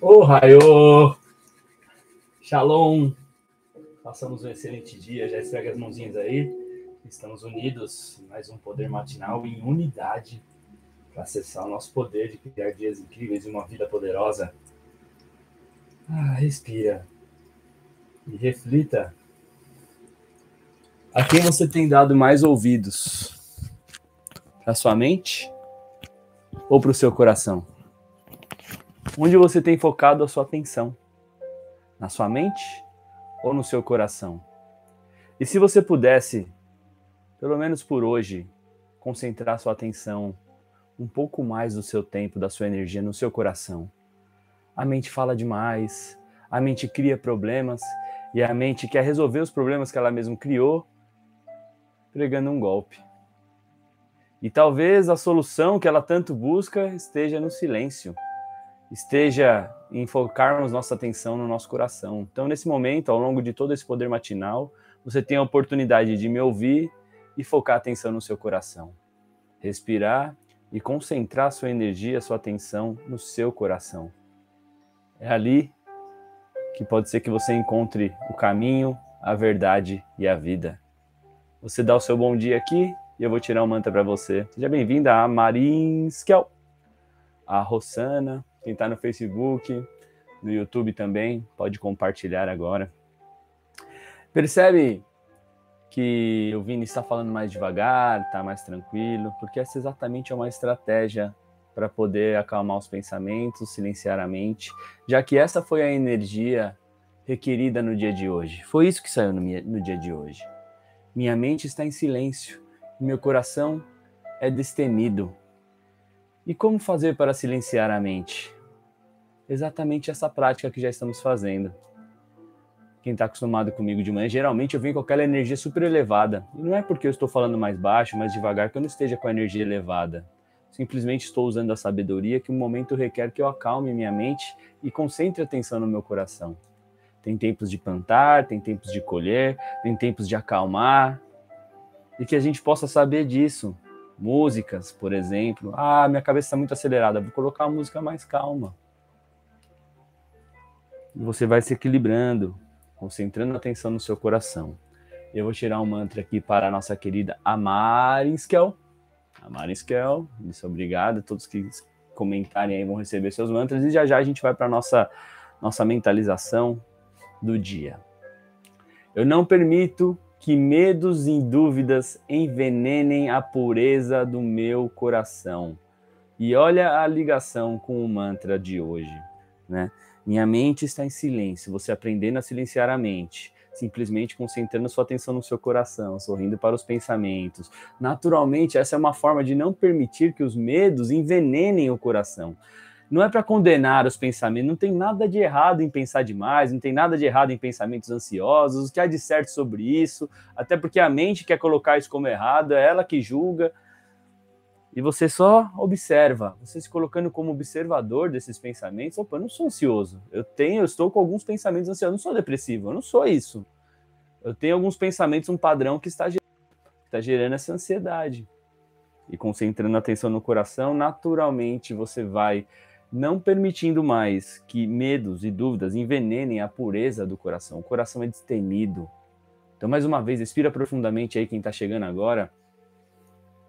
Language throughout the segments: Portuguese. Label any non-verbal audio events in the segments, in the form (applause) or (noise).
Oh, raio! Shalom! Passamos um excelente dia, já esfrega as mãozinhas aí. Estamos unidos em mais um poder matinal em unidade para acessar o nosso poder de criar dias incríveis e uma vida poderosa. Ah, respira e reflita. A quem você tem dado mais ouvidos? Para sua mente ou para o seu coração? Onde você tem focado a sua atenção? Na sua mente ou no seu coração? E se você pudesse, pelo menos por hoje, concentrar sua atenção um pouco mais do seu tempo, da sua energia no seu coração. A mente fala demais, a mente cria problemas e a mente quer resolver os problemas que ela mesma criou pregando um golpe. E talvez a solução que ela tanto busca esteja no silêncio, esteja em focarmos nossa atenção no nosso coração. Então, nesse momento, ao longo de todo esse poder matinal, você tem a oportunidade de me ouvir e focar a atenção no seu coração. Respirar e concentrar sua energia, sua atenção no seu coração. É ali que pode ser que você encontre o caminho, a verdade e a vida. Você dá o seu bom dia aqui e eu vou tirar um mantra para você. Seja bem-vinda a Marinskel, a Rossana, quem está no Facebook, no YouTube também, pode compartilhar agora. Percebe que o Vini está falando mais devagar, está mais tranquilo, porque essa exatamente é uma estratégia para poder acalmar os pensamentos, silenciar a mente, já que essa foi a energia requerida no dia de hoje. Foi isso que saiu no, no dia de hoje. Minha mente está em silêncio, meu coração é destemido. E como fazer para silenciar a mente? Exatamente essa prática que já estamos fazendo quem está acostumado comigo de manhã, geralmente eu venho com aquela energia super elevada. E não é porque eu estou falando mais baixo, mais devagar, que eu não esteja com a energia elevada. Simplesmente estou usando a sabedoria que o momento requer que eu acalme minha mente e concentre atenção no meu coração. Tem tempos de plantar, tem tempos de colher, tem tempos de acalmar. E que a gente possa saber disso. Músicas, por exemplo. Ah, minha cabeça está muito acelerada, vou colocar uma música mais calma. Você vai se equilibrando, concentrando a atenção no seu coração. Eu vou tirar um mantra aqui para a nossa querida Amariskel. Amariskel, muito obrigado. Todos que comentarem aí vão receber seus mantras e já já a gente vai para a nossa, nossa mentalização do dia. Eu não permito que medos e dúvidas envenenem a pureza do meu coração. E olha a ligação com o mantra de hoje, né? Minha mente está em silêncio, você aprendendo a silenciar a mente, simplesmente concentrando sua atenção no seu coração, sorrindo para os pensamentos. Naturalmente, essa é uma forma de não permitir que os medos envenenem o coração. Não é para condenar os pensamentos, não tem nada de errado em pensar demais, não tem nada de errado em pensamentos ansiosos, o que há de certo sobre isso, até porque a mente quer colocar isso como errado, é ela que julga, e você só observa, você se colocando como observador desses pensamentos. Opa, eu não sou ansioso. Eu tenho, eu estou com alguns pensamentos ansiosos. Eu não sou depressivo, eu não sou isso. Eu tenho alguns pensamentos, um padrão que está, está gerando essa ansiedade. E concentrando a atenção no coração, naturalmente você vai não permitindo mais que medos e dúvidas envenenem a pureza do coração. O coração é destemido. Então, mais uma vez, respira profundamente aí quem está chegando agora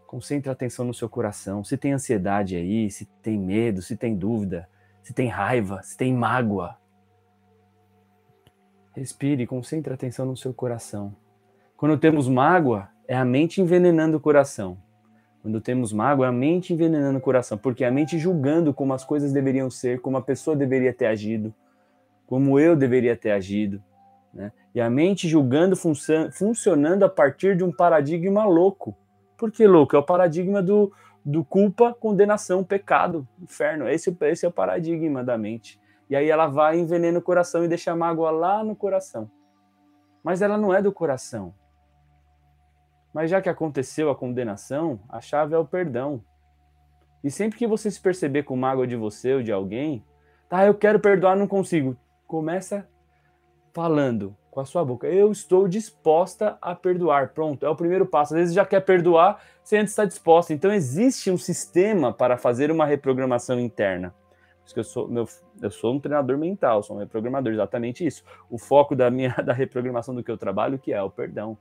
Concentre a atenção no seu coração. Se tem ansiedade aí, se tem medo, se tem dúvida, se tem raiva, se tem mágoa. Respire, concentre a atenção no seu coração. Quando temos mágoa, é a mente envenenando o coração. Quando temos mágoa, é a mente envenenando o coração, porque é a mente julgando como as coisas deveriam ser, como a pessoa deveria ter agido, como eu deveria ter agido. Né? E a mente julgando, funcionando a partir de um paradigma louco porque, louco, é o paradigma do, do culpa, condenação, pecado, inferno. Esse, esse é o paradigma da mente. E aí ela vai envenena o coração e deixa a mágoa lá no coração. Mas ela não é do coração. Mas já que aconteceu a condenação, a chave é o perdão. E sempre que você se perceber com mágoa de você ou de alguém, tá, eu quero perdoar, não consigo. Começa falando, com a sua boca. Eu estou disposta a perdoar. Pronto, é o primeiro passo. Às vezes já quer perdoar, você antes está disposta. Então existe um sistema para fazer uma reprogramação interna. Por isso que eu sou, meu, Eu sou um treinador mental, sou um reprogramador, exatamente isso. O foco da minha (laughs) da reprogramação do que eu trabalho, que é o perdão.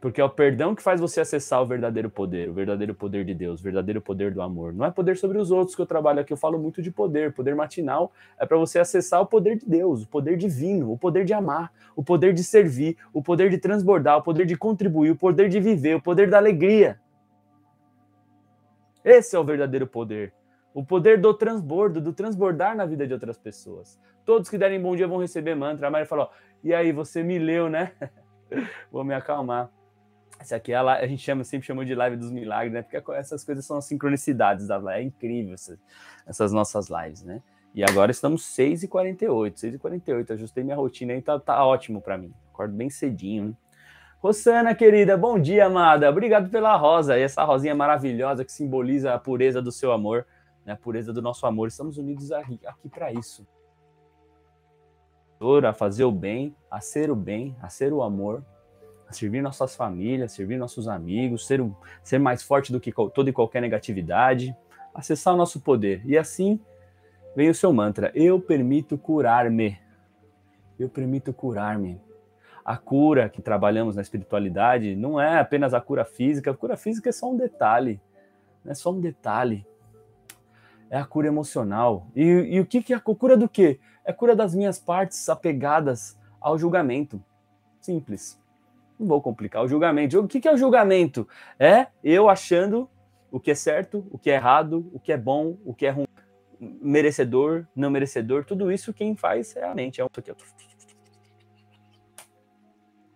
Porque é o perdão que faz você acessar o verdadeiro poder, o verdadeiro poder de Deus, o verdadeiro poder do amor. Não é poder sobre os outros que eu trabalho aqui, eu falo muito de poder. Poder matinal é para você acessar o poder de Deus, o poder divino, o poder de amar, o poder de servir, o poder de transbordar, o poder de contribuir, o poder de viver, o poder da alegria. Esse é o verdadeiro poder. O poder do transbordo, do transbordar na vida de outras pessoas. Todos que derem bom dia vão receber mantra. A Maria falou: e aí, você me leu, né? (laughs) Vou me acalmar. Essa aqui é a, gente chama, sempre chamou de live dos milagres, né? Porque essas coisas são as sincronicidades da live. É incrível essas, essas nossas lives, né? E agora estamos 6h48, 6h48. Ajustei minha rotina aí, tá, tá ótimo para mim. Acordo bem cedinho. Né? Rosana, querida, bom dia, amada. Obrigado pela rosa. E essa rosinha maravilhosa que simboliza a pureza do seu amor, né? a pureza do nosso amor. Estamos unidos aqui, aqui para isso. A fazer o bem, a ser o bem, a ser o amor, servir nossas famílias, servir nossos amigos, ser, um, ser mais forte do que toda e qualquer negatividade, acessar o nosso poder. E assim vem o seu mantra: Eu permito curar-me. Eu permito curar-me. A cura que trabalhamos na espiritualidade não é apenas a cura física, a cura física é só um detalhe, é só um detalhe. É a cura emocional. E, e o que, que é a cura do quê? É a cura das minhas partes apegadas ao julgamento. Simples. Não vou complicar o julgamento. O que é o julgamento? É eu achando o que é certo, o que é errado, o que é bom, o que é ruim, merecedor, não merecedor. Tudo isso quem faz é a mente. É um...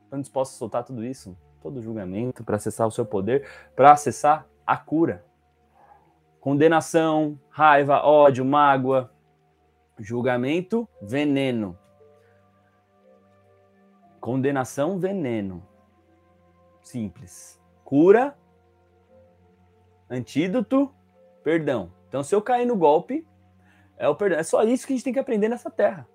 Estão dispostos a soltar tudo isso? Todo julgamento para acessar o seu poder, para acessar a cura. Condenação, raiva, ódio, mágoa, julgamento, veneno. Condenação, veneno. Simples. Cura, antídoto, perdão. Então, se eu cair no golpe, é o perdão. É só isso que a gente tem que aprender nessa terra.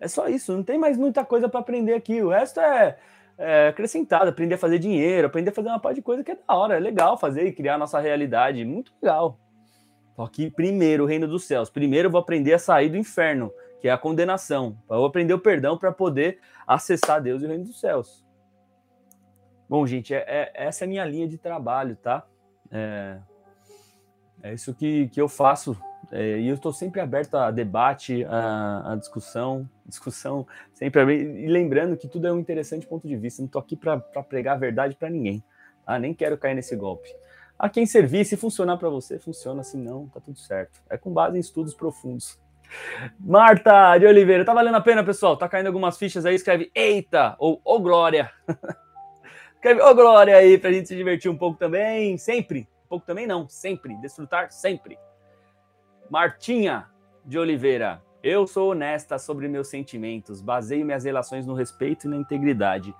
É só isso. Não tem mais muita coisa para aprender aqui. O resto é, é, acrescentado. Aprender a fazer dinheiro, aprender a fazer uma parte de coisa que é da hora. É legal fazer e criar a nossa realidade. Muito legal. Só que primeiro, o reino dos céus. Primeiro eu vou aprender a sair do inferno, que é a condenação. Eu vou aprender o perdão para poder acessar Deus e o reino dos céus. Bom, gente, é, é, essa é a minha linha de trabalho, tá? É, é isso que, que eu faço. É, e eu estou sempre aberto a debate, a, a discussão, (laughs) discussão sempre e lembrando que tudo é um interessante ponto de vista. Não estou aqui para pregar a verdade para ninguém, tá? Nem quero cair nesse golpe. A quem servir, se funcionar para você, funciona. Se não, tá tudo certo. É com base em estudos profundos. Marta de Oliveira, tá valendo a pena, pessoal? Tá caindo algumas fichas aí, escreve eita ou ô glória. (laughs) Ô Glória aí, pra gente se divertir um pouco também, sempre. Um pouco também não, sempre. Desfrutar sempre. Martinha de Oliveira, eu sou honesta sobre meus sentimentos, baseio minhas relações no respeito e na integridade.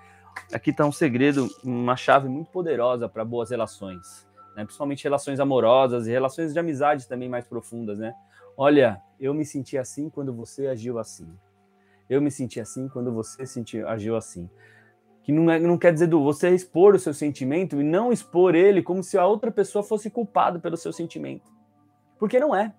Aqui está um segredo, uma chave muito poderosa para boas relações, né? principalmente relações amorosas e relações de amizade também mais profundas, né? Olha, eu me senti assim quando você agiu assim. Eu me senti assim quando você sentiu, agiu assim que não, é, não quer dizer do você expor o seu sentimento e não expor ele como se a outra pessoa fosse culpada pelo seu sentimento. Porque não é.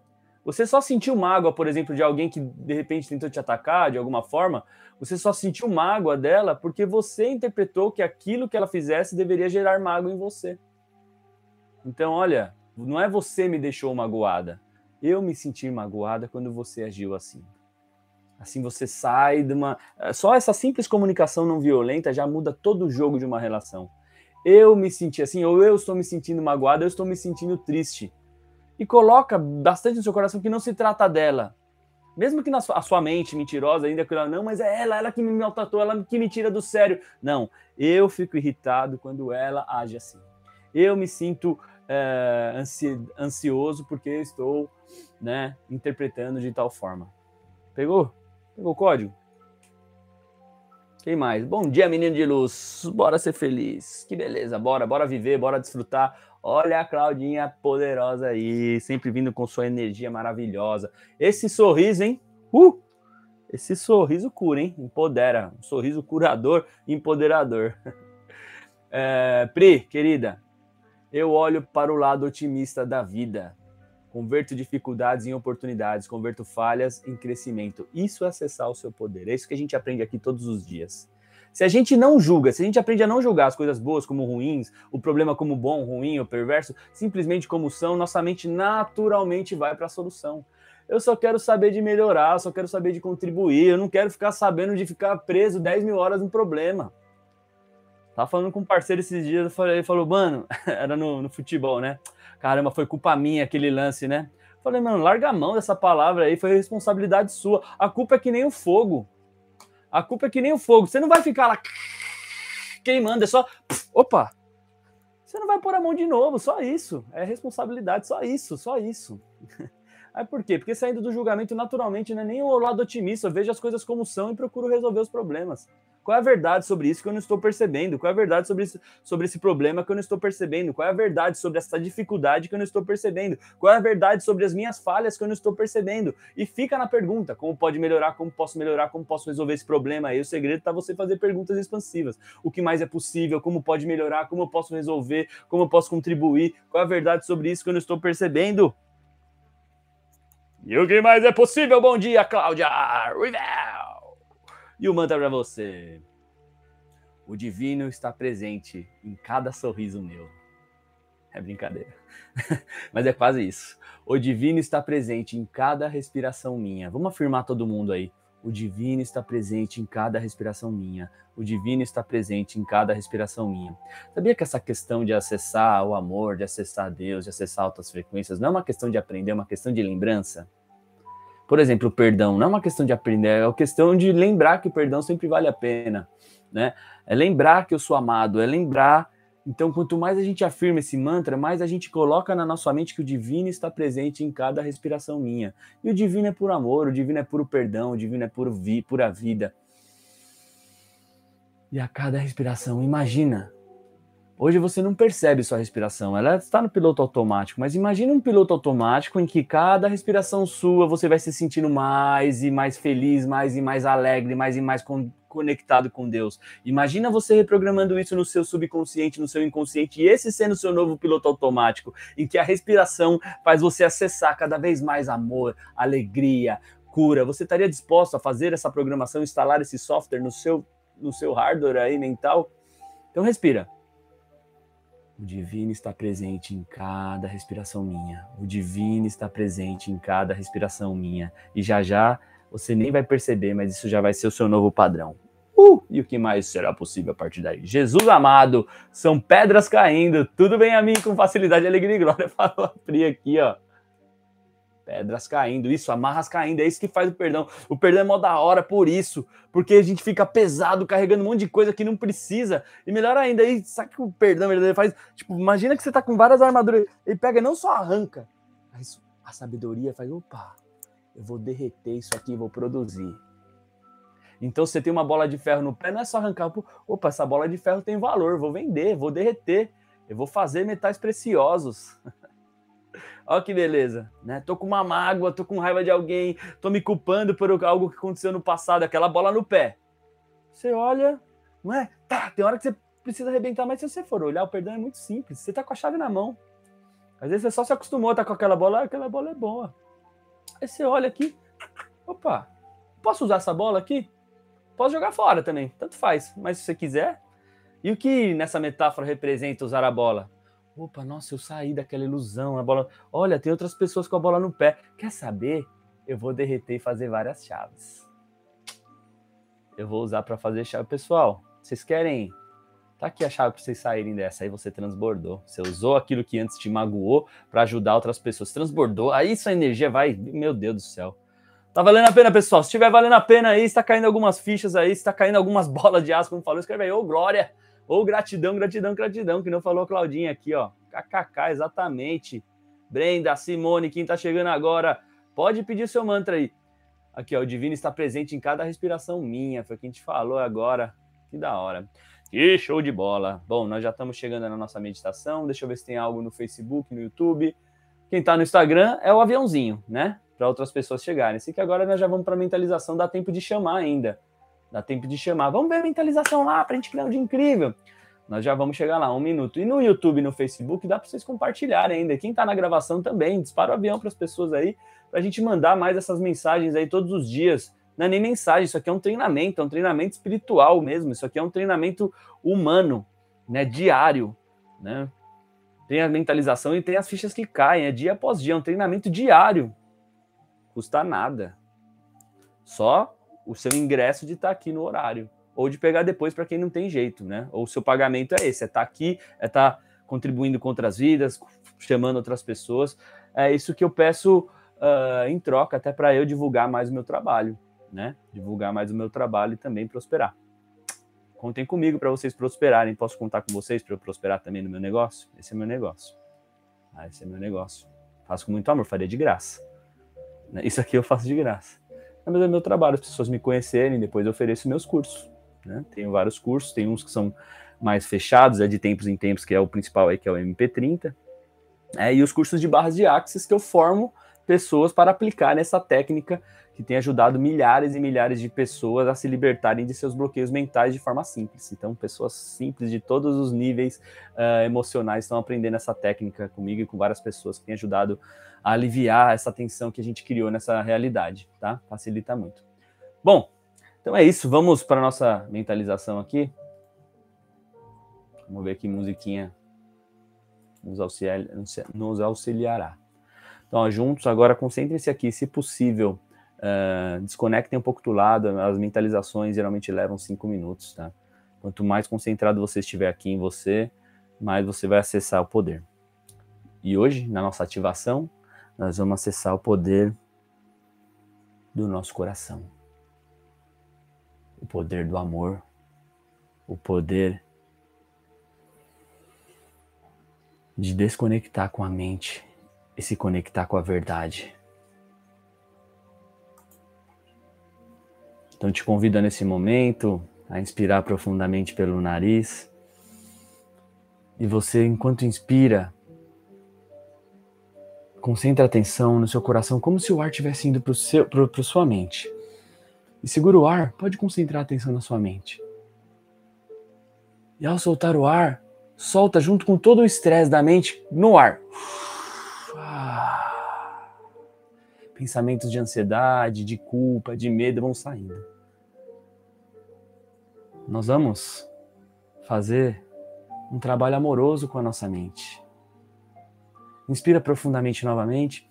Você só sentiu mágoa, por exemplo, de alguém que de repente tentou te atacar de alguma forma, você só sentiu mágoa dela porque você interpretou que aquilo que ela fizesse deveria gerar mágoa em você. Então, olha, não é você me deixou magoada. Eu me senti magoada quando você agiu assim. Assim você sai de uma. Eh, só essa simples comunicação não violenta já muda todo o jogo de uma relação. Eu me senti assim, ou eu estou me sentindo magoado, eu estou me sentindo triste. E coloca bastante no seu coração que não se trata dela. Mesmo que na sua, a sua mente mentirosa ainda que ela não, mas é ela, ela que me maltratou, ela que me tira do sério. Não, eu fico irritado quando ela age assim. Eu me sinto é, ansi, ansioso porque estou né, interpretando de tal forma. Pegou? Pegou o código? Quem mais? Bom dia, menino de luz. Bora ser feliz. Que beleza. Bora, bora viver, bora desfrutar. Olha a Claudinha poderosa aí, sempre vindo com sua energia maravilhosa. Esse sorriso, hein? Uh! Esse sorriso cura, hein? Empodera. Um sorriso curador, empoderador. (laughs) É, Pri, querida, eu olho para o lado otimista da vida. Converto dificuldades em oportunidades, converto falhas em crescimento. Isso é acessar o seu poder. É isso que a gente aprende aqui todos os dias. Se a gente não julga, se a gente aprende a não julgar as coisas boas como ruins, o problema como bom, ruim ou perverso, simplesmente como são, nossa mente naturalmente vai para a solução. Eu só quero saber de melhorar, só quero saber de contribuir, eu não quero ficar sabendo de ficar preso 10 mil horas no problema. Tava falando com um parceiro esses dias, ele falou, mano, (laughs) era no, no futebol, né? Caramba, foi culpa minha aquele lance, né? Falei, mano, larga a mão dessa palavra aí, foi responsabilidade sua. A culpa é que nem o fogo. A culpa é que nem o fogo. Você não vai ficar lá queimando, é só. Opa! Você não vai pôr a mão de novo, só isso. É responsabilidade, só isso, só isso. (laughs) Aí por quê? Porque saindo do julgamento, naturalmente, não é nem o lado otimista. Eu vejo as coisas como são e procuro resolver os problemas. Qual é a verdade sobre isso que eu não estou percebendo? Qual é a verdade sobre, isso, sobre esse problema que eu não estou percebendo? Qual é a verdade sobre essa dificuldade que eu não estou percebendo? Qual é a verdade sobre as minhas falhas que eu não estou percebendo? E fica na pergunta: como pode melhorar? Como posso melhorar? Como posso resolver esse problema? Aí o segredo está você fazer perguntas expansivas. O que mais é possível? Como pode melhorar? Como eu posso resolver? Como eu posso contribuir? Qual é a verdade sobre isso que eu não estou percebendo? E o que mais é possível? Bom dia, Cláudia! E o mantra para você. O divino está presente em cada sorriso meu. É brincadeira. (laughs) Mas é quase isso. O divino está presente em cada respiração minha. Vamos afirmar todo mundo aí. O divino está presente em cada respiração minha. O divino está presente em cada respiração minha. Sabia que essa questão de acessar o amor, de acessar Deus, de acessar altas frequências, não é uma questão de aprender, é uma questão de lembrança? Por exemplo, o perdão não é uma questão de aprender, é uma questão de lembrar que o perdão sempre vale a pena, né? É lembrar que eu sou amado, é lembrar. Então, quanto mais a gente afirma esse mantra, mais a gente coloca na nossa mente que o divino está presente em cada respiração minha. E o divino é por amor, o divino é puro perdão, o divino é puro vi, pura vida. E a cada respiração, imagina Hoje você não percebe sua respiração, ela está no piloto automático, mas imagine um piloto automático em que cada respiração sua você vai se sentindo mais e mais feliz, mais e mais alegre, mais e mais con conectado com Deus. Imagina você reprogramando isso no seu subconsciente, no seu inconsciente, e esse sendo o seu novo piloto automático, em que a respiração faz você acessar cada vez mais amor, alegria, cura. Você estaria disposto a fazer essa programação, instalar esse software no seu no seu hardware aí mental? Então respira. O divino está presente em cada respiração minha. O divino está presente em cada respiração minha. E já já você nem vai perceber, mas isso já vai ser o seu novo padrão. Uh, e o que mais será possível a partir daí? Jesus amado, são pedras caindo. Tudo bem a mim com facilidade, alegria e glória. (laughs) Falou a Pri aqui, ó pedras caindo, isso, amarras caindo, é isso que faz o perdão. O perdão é mó da hora por isso, porque a gente fica pesado, carregando um monte de coisa que não precisa. E melhor ainda, aí, sabe que o perdão ele faz? Tipo, imagina que você tá com várias armaduras, ele pega não só arranca, mas a sabedoria faz, opa, eu vou derreter isso aqui, vou produzir. Então, você tem uma bola de ferro no pé, não é só arrancar, opa, essa bola de ferro tem valor, vou vender, vou derreter, eu vou fazer metais preciosos. Olha que beleza, né? Tô com uma mágoa, tô com raiva de alguém, tô me culpando por algo que aconteceu no passado, aquela bola no pé. Você olha, não é? Tá, tem hora que você precisa arrebentar, mas se você for olhar, o perdão é muito simples. Você tá com a chave na mão. Às vezes você só se acostumou a tá com aquela bola, aquela bola é boa. Aí você olha aqui, opa, posso usar essa bola aqui? Posso jogar fora também, tanto faz. Mas se você quiser. E o que nessa metáfora representa usar a bola? Opa, nossa, eu saí daquela ilusão, a bola. Olha, tem outras pessoas com a bola no pé. Quer saber? Eu vou derreter e fazer várias chaves. Eu vou usar para fazer chave. Pessoal, vocês querem? Tá aqui a chave para vocês saírem dessa. Aí você transbordou. Você usou aquilo que antes te magoou para ajudar outras pessoas. Transbordou. Aí sua energia vai. Meu Deus do céu. Tá valendo a pena, pessoal? Se estiver valendo a pena aí, está caindo algumas fichas aí, está caindo algumas (laughs) bolas de aço, como falou, escreve aí, ô glória. Ou gratidão, gratidão, gratidão, que não falou Claudinha aqui, ó. KKK, exatamente. Brenda, Simone, quem tá chegando agora, pode pedir seu mantra aí. Aqui, ó, o divino está presente em cada respiração minha, foi o que a gente falou agora. Que da hora. Que show de bola. Bom, nós já estamos chegando na nossa meditação. Deixa eu ver se tem algo no Facebook, no YouTube. Quem tá no Instagram é o aviãozinho, né? Para outras pessoas chegarem. Assim que agora nós já vamos para mentalização, dá tempo de chamar ainda. Dá tempo de chamar. Vamos ver a mentalização lá para a gente criar um dia incrível. Nós já vamos chegar lá, um minuto. E no YouTube no Facebook dá para vocês compartilharem ainda. Quem está na gravação também, dispara o avião para as pessoas aí, para a gente mandar mais essas mensagens aí todos os dias. Não é nem mensagem, isso aqui é um treinamento, é um treinamento espiritual mesmo. Isso aqui é um treinamento humano, né? Diário, né? Tem a mentalização e tem as fichas que caem, é dia após dia, é um treinamento diário. Custa nada. Só o seu ingresso de estar tá aqui no horário ou de pegar depois para quem não tem jeito, né? Ou o seu pagamento é esse, é estar tá aqui, é estar tá contribuindo com outras vidas, chamando outras pessoas. É isso que eu peço uh, em troca, até para eu divulgar mais o meu trabalho, né? Divulgar mais o meu trabalho e também prosperar. Contem comigo para vocês prosperarem. Posso contar com vocês para eu prosperar também no meu negócio? Esse é meu negócio. Ah, esse é meu negócio. Faço com muito amor, faria de graça. Isso aqui eu faço de graça. Mas é meu trabalho, as pessoas me conhecerem, depois eu ofereço meus cursos. Né? Tenho vários cursos, tem uns que são mais fechados, é de tempos em tempos, que é o principal aí, que é o MP30. É, e os cursos de barras de Axis que eu formo pessoas para aplicar nessa técnica que tem ajudado milhares e milhares de pessoas a se libertarem de seus bloqueios mentais de forma simples. Então, pessoas simples de todos os níveis uh, emocionais estão aprendendo essa técnica comigo e com várias pessoas que têm ajudado a aliviar essa tensão que a gente criou nessa realidade, tá? Facilita muito. Bom, então é isso, vamos para a nossa mentalização aqui. Vamos ver que musiquinha nos, auxiliar, nos auxiliará. Então, ó, juntos, agora concentrem-se aqui, se possível, uh, desconectem um pouco do lado, as mentalizações geralmente levam cinco minutos, tá? Quanto mais concentrado você estiver aqui em você, mais você vai acessar o poder. E hoje, na nossa ativação, nós vamos acessar o poder do nosso coração o poder do amor, o poder de desconectar com a mente e se conectar com a verdade. Então te convido nesse momento a inspirar profundamente pelo nariz. E você, enquanto inspira, concentra a atenção no seu coração como se o ar estivesse indo para sua mente e segura o ar, pode concentrar a atenção na sua mente. E ao soltar o ar, solta junto com todo o estresse da mente no ar. Pensamentos de ansiedade, de culpa, de medo vão saindo. Nós vamos fazer um trabalho amoroso com a nossa mente. Inspira profundamente novamente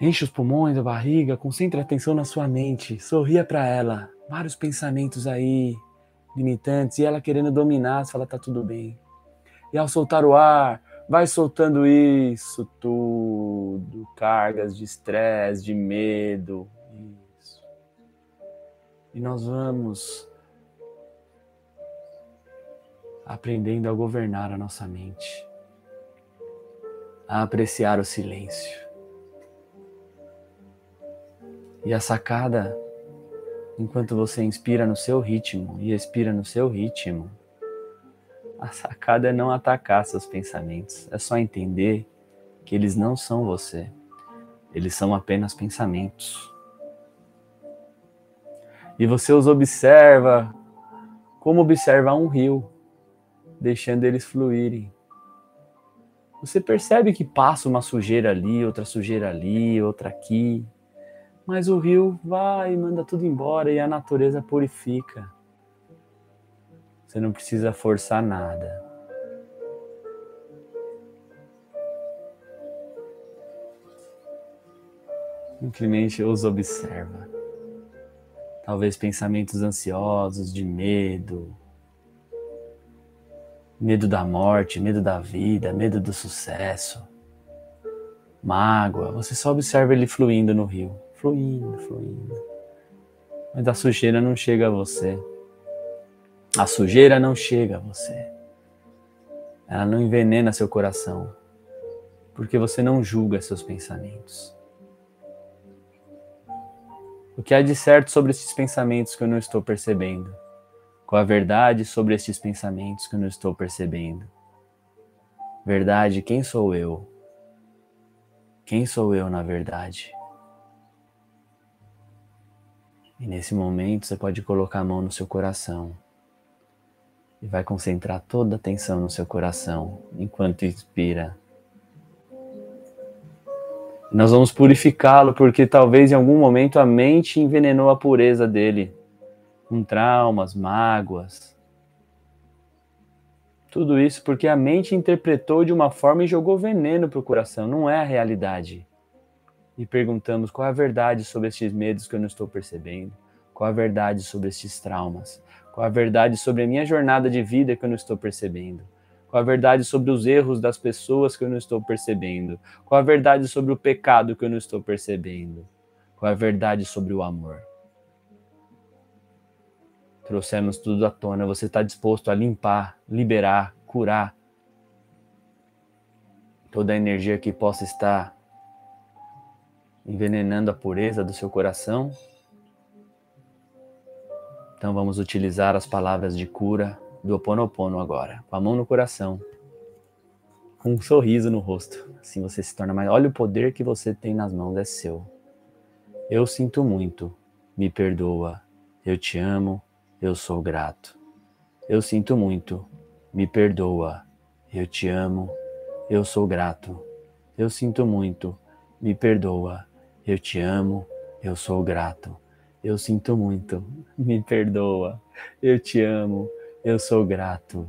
Enche os pulmões, a barriga, concentre a atenção na sua mente, sorria para ela. Vários pensamentos aí limitantes e ela querendo dominar, se fala tá tudo bem. E ao soltar o ar, vai soltando isso tudo, cargas de estresse, de medo, isso. E nós vamos aprendendo a governar a nossa mente, a apreciar o silêncio e a sacada, enquanto você inspira no seu ritmo e expira no seu ritmo, a sacada é não atacar seus pensamentos, é só entender que eles não são você, eles são apenas pensamentos. E você os observa como observa um rio, deixando eles fluírem. Você percebe que passa uma sujeira ali, outra sujeira ali, outra aqui, mas o rio vai e manda tudo embora e a natureza purifica. Você não precisa forçar nada. Simplesmente os observa. Talvez pensamentos ansiosos, de medo, medo da morte, medo da vida, medo do sucesso, mágoa. Você só observa ele fluindo no rio fluindo, fluindo. Mas a sujeira não chega a você. A sujeira não chega a você. Ela não envenena seu coração. Porque você não julga seus pensamentos. O que há de certo sobre esses pensamentos que eu não estou percebendo? Qual a verdade sobre esses pensamentos que eu não estou percebendo? Verdade, quem sou eu? Quem sou eu na verdade? E nesse momento você pode colocar a mão no seu coração E vai concentrar toda a atenção no seu coração enquanto inspira. Nós vamos purificá-lo porque talvez em algum momento a mente envenenou a pureza dele com traumas, mágoas. Tudo isso porque a mente interpretou de uma forma e jogou veneno para o coração, não é a realidade. E perguntamos qual é a verdade sobre estes medos que eu não estou percebendo, qual é a verdade sobre estes traumas, qual é a verdade sobre a minha jornada de vida que eu não estou percebendo, qual a verdade sobre os erros das pessoas que eu não estou percebendo, qual a verdade sobre o pecado que eu não estou percebendo, qual a verdade sobre o amor. Trouxemos tudo à tona. Você está disposto a limpar, liberar, curar toda a energia que possa estar envenenando a pureza do seu coração? Então vamos utilizar as palavras de cura do Ho Oponopono agora, com a mão no coração, com um sorriso no rosto. Assim você se torna mais. Olha o poder que você tem nas mãos, é seu. Eu sinto muito, me perdoa, eu te amo, eu sou grato. Eu sinto muito, me perdoa, eu te amo, eu sou grato. Eu sinto muito, me perdoa, eu te amo, eu sou grato. Eu sinto muito, (laughs) me perdoa, eu te amo, eu sou grato.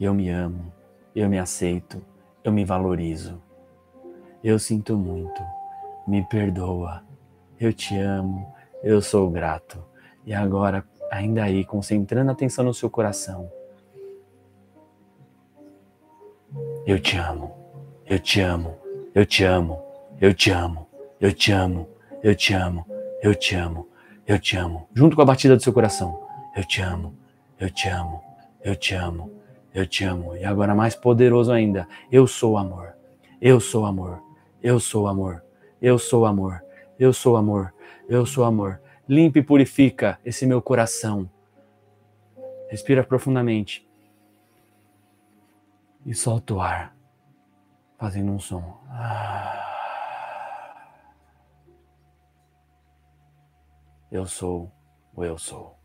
Eu me amo, eu me aceito, eu me valorizo. Eu sinto muito, me perdoa, eu te amo, eu sou grato. E agora, ainda aí, concentrando a atenção no seu coração. Eu te amo, eu te amo, eu te amo, eu te amo, eu te amo, eu te amo, eu te amo, eu te amo, junto com a batida do seu coração. Eu te amo, eu te amo, eu te amo, eu te amo. E agora mais poderoso ainda, eu sou amor. Eu sou amor. Eu sou amor. Eu sou amor. Eu sou amor. Eu sou amor. Limpa e purifica esse meu coração. Respira profundamente. E solta o ar, fazendo um som. Ah. Eu sou o eu sou.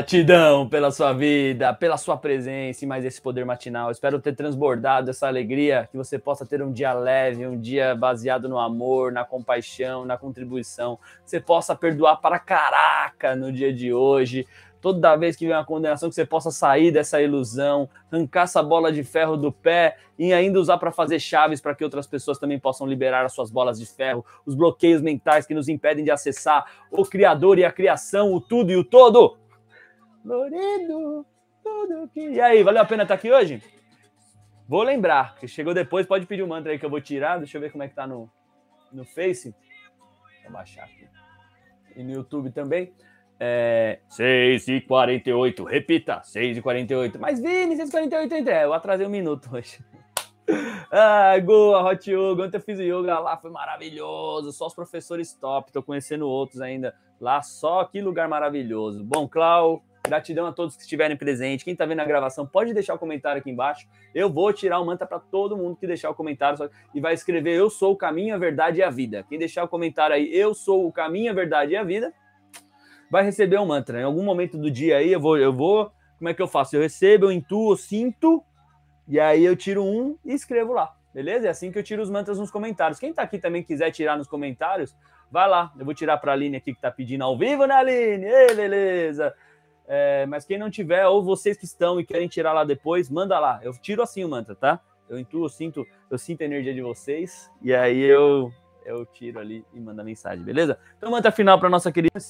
Gratidão pela sua vida, pela sua presença e mais esse poder matinal. Espero ter transbordado essa alegria, que você possa ter um dia leve, um dia baseado no amor, na compaixão, na contribuição. Que você possa perdoar para caraca no dia de hoje toda vez que vem uma condenação, que você possa sair dessa ilusão, arrancar essa bola de ferro do pé e ainda usar para fazer chaves para que outras pessoas também possam liberar as suas bolas de ferro, os bloqueios mentais que nos impedem de acessar o Criador e a criação, o tudo e o todo. Florido, tudo que. E aí, valeu a pena estar aqui hoje? Vou lembrar, que chegou depois, pode pedir o um mantra aí que eu vou tirar. Deixa eu ver como é que tá no, no Face. Vou baixar aqui. E no YouTube também. É, 6 e 48 repita, 6 e 48 Mas Vini, 6 e 48 é, eu atrasei um minuto hoje. (laughs) ah, Goa, Hot Yoga, ontem eu fiz yoga lá, foi maravilhoso, só os professores top, tô conhecendo outros ainda lá, só que lugar maravilhoso. Bom, Clau, gratidão a todos que estiverem presentes, quem tá vendo a gravação pode deixar o comentário aqui embaixo, eu vou tirar o manta para todo mundo que deixar o comentário e vai escrever eu sou o caminho, a verdade e a vida. Quem deixar o comentário aí, eu sou o caminho, a verdade e a vida, vai receber um mantra. Em algum momento do dia aí, eu vou, eu vou, como é que eu faço? Eu recebo, eu intuo, eu sinto, e aí eu tiro um e escrevo lá. Beleza? É assim que eu tiro os mantras nos comentários. Quem tá aqui também quiser tirar nos comentários, vai lá. Eu vou tirar para a Aline aqui que tá pedindo ao vivo, né, Aline? Ei, beleza. É, mas quem não tiver, ou vocês que estão e querem tirar lá depois, manda lá. Eu tiro assim o mantra, tá? Eu intuo, eu sinto, eu sinto a energia de vocês, e aí eu, eu tiro ali e mando a mensagem, beleza? Então, mantra final para nossa querida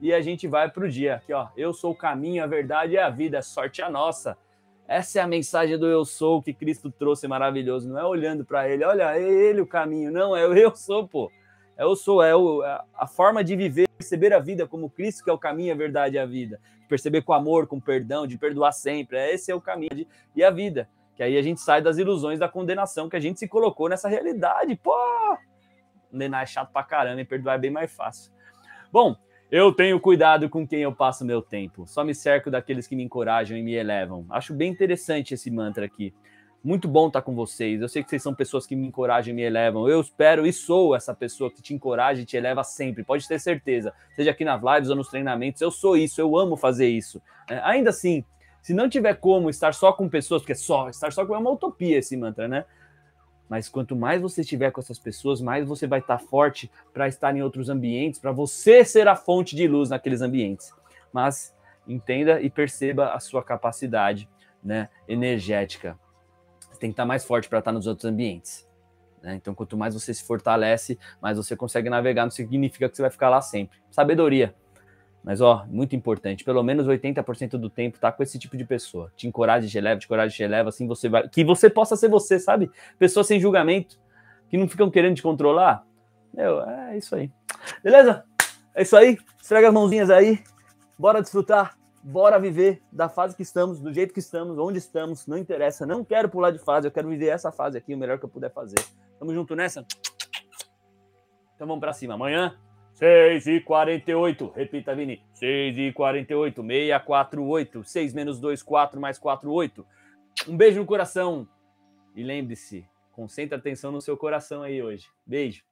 e a gente vai para o dia. Aqui, ó. Eu sou o caminho, a verdade e a vida. Sorte a nossa. Essa é a mensagem do eu sou que Cristo trouxe maravilhoso. Não é olhando para ele, olha, é ele o caminho. Não, é o eu sou, pô. É eu sou, é o, é a forma de viver, perceber a vida como Cristo, que é o caminho, a verdade e a vida. Perceber com amor, com perdão, de perdoar sempre. Esse é o caminho de, e a vida. Que aí a gente sai das ilusões da condenação que a gente se colocou nessa realidade. Pô! Condenar é chato pra caramba e perdoar é bem mais fácil. Bom, eu tenho cuidado com quem eu passo meu tempo. Só me cerco daqueles que me encorajam e me elevam. Acho bem interessante esse mantra aqui. Muito bom estar com vocês. Eu sei que vocês são pessoas que me encorajam e me elevam. Eu espero e sou essa pessoa que te encoraja e te eleva sempre. Pode ter certeza. Seja aqui nas lives ou nos treinamentos, eu sou isso. Eu amo fazer isso. É, ainda assim, se não tiver como estar só com pessoas, porque só estar só com é uma utopia esse mantra, né? Mas quanto mais você estiver com essas pessoas, mais você vai estar forte para estar em outros ambientes, para você ser a fonte de luz naqueles ambientes. Mas entenda e perceba a sua capacidade, né, energética você tem que estar mais forte para estar nos outros ambientes. Né? Então, quanto mais você se fortalece, mais você consegue navegar, não significa que você vai ficar lá sempre. Sabedoria. Mas, ó, muito importante, pelo menos 80% do tempo tá com esse tipo de pessoa. Te encoraja, te eleva, te encoraja, te eleva, assim você vai. Que você possa ser você, sabe? Pessoas sem julgamento, que não ficam querendo te controlar. Meu, é isso aí. Beleza? É isso aí. Estraga as mãozinhas aí. Bora desfrutar bora viver da fase que estamos, do jeito que estamos, onde estamos, não interessa, não quero pular de fase, eu quero viver essa fase aqui o melhor que eu puder fazer. Tamo junto nessa? Então vamos para cima. Amanhã, 6h48. Repita, Vini. 6h48, 648. 6 menos 2, 4 mais 4, 8. Um beijo no coração. E lembre-se, concentre atenção no seu coração aí hoje. Beijo.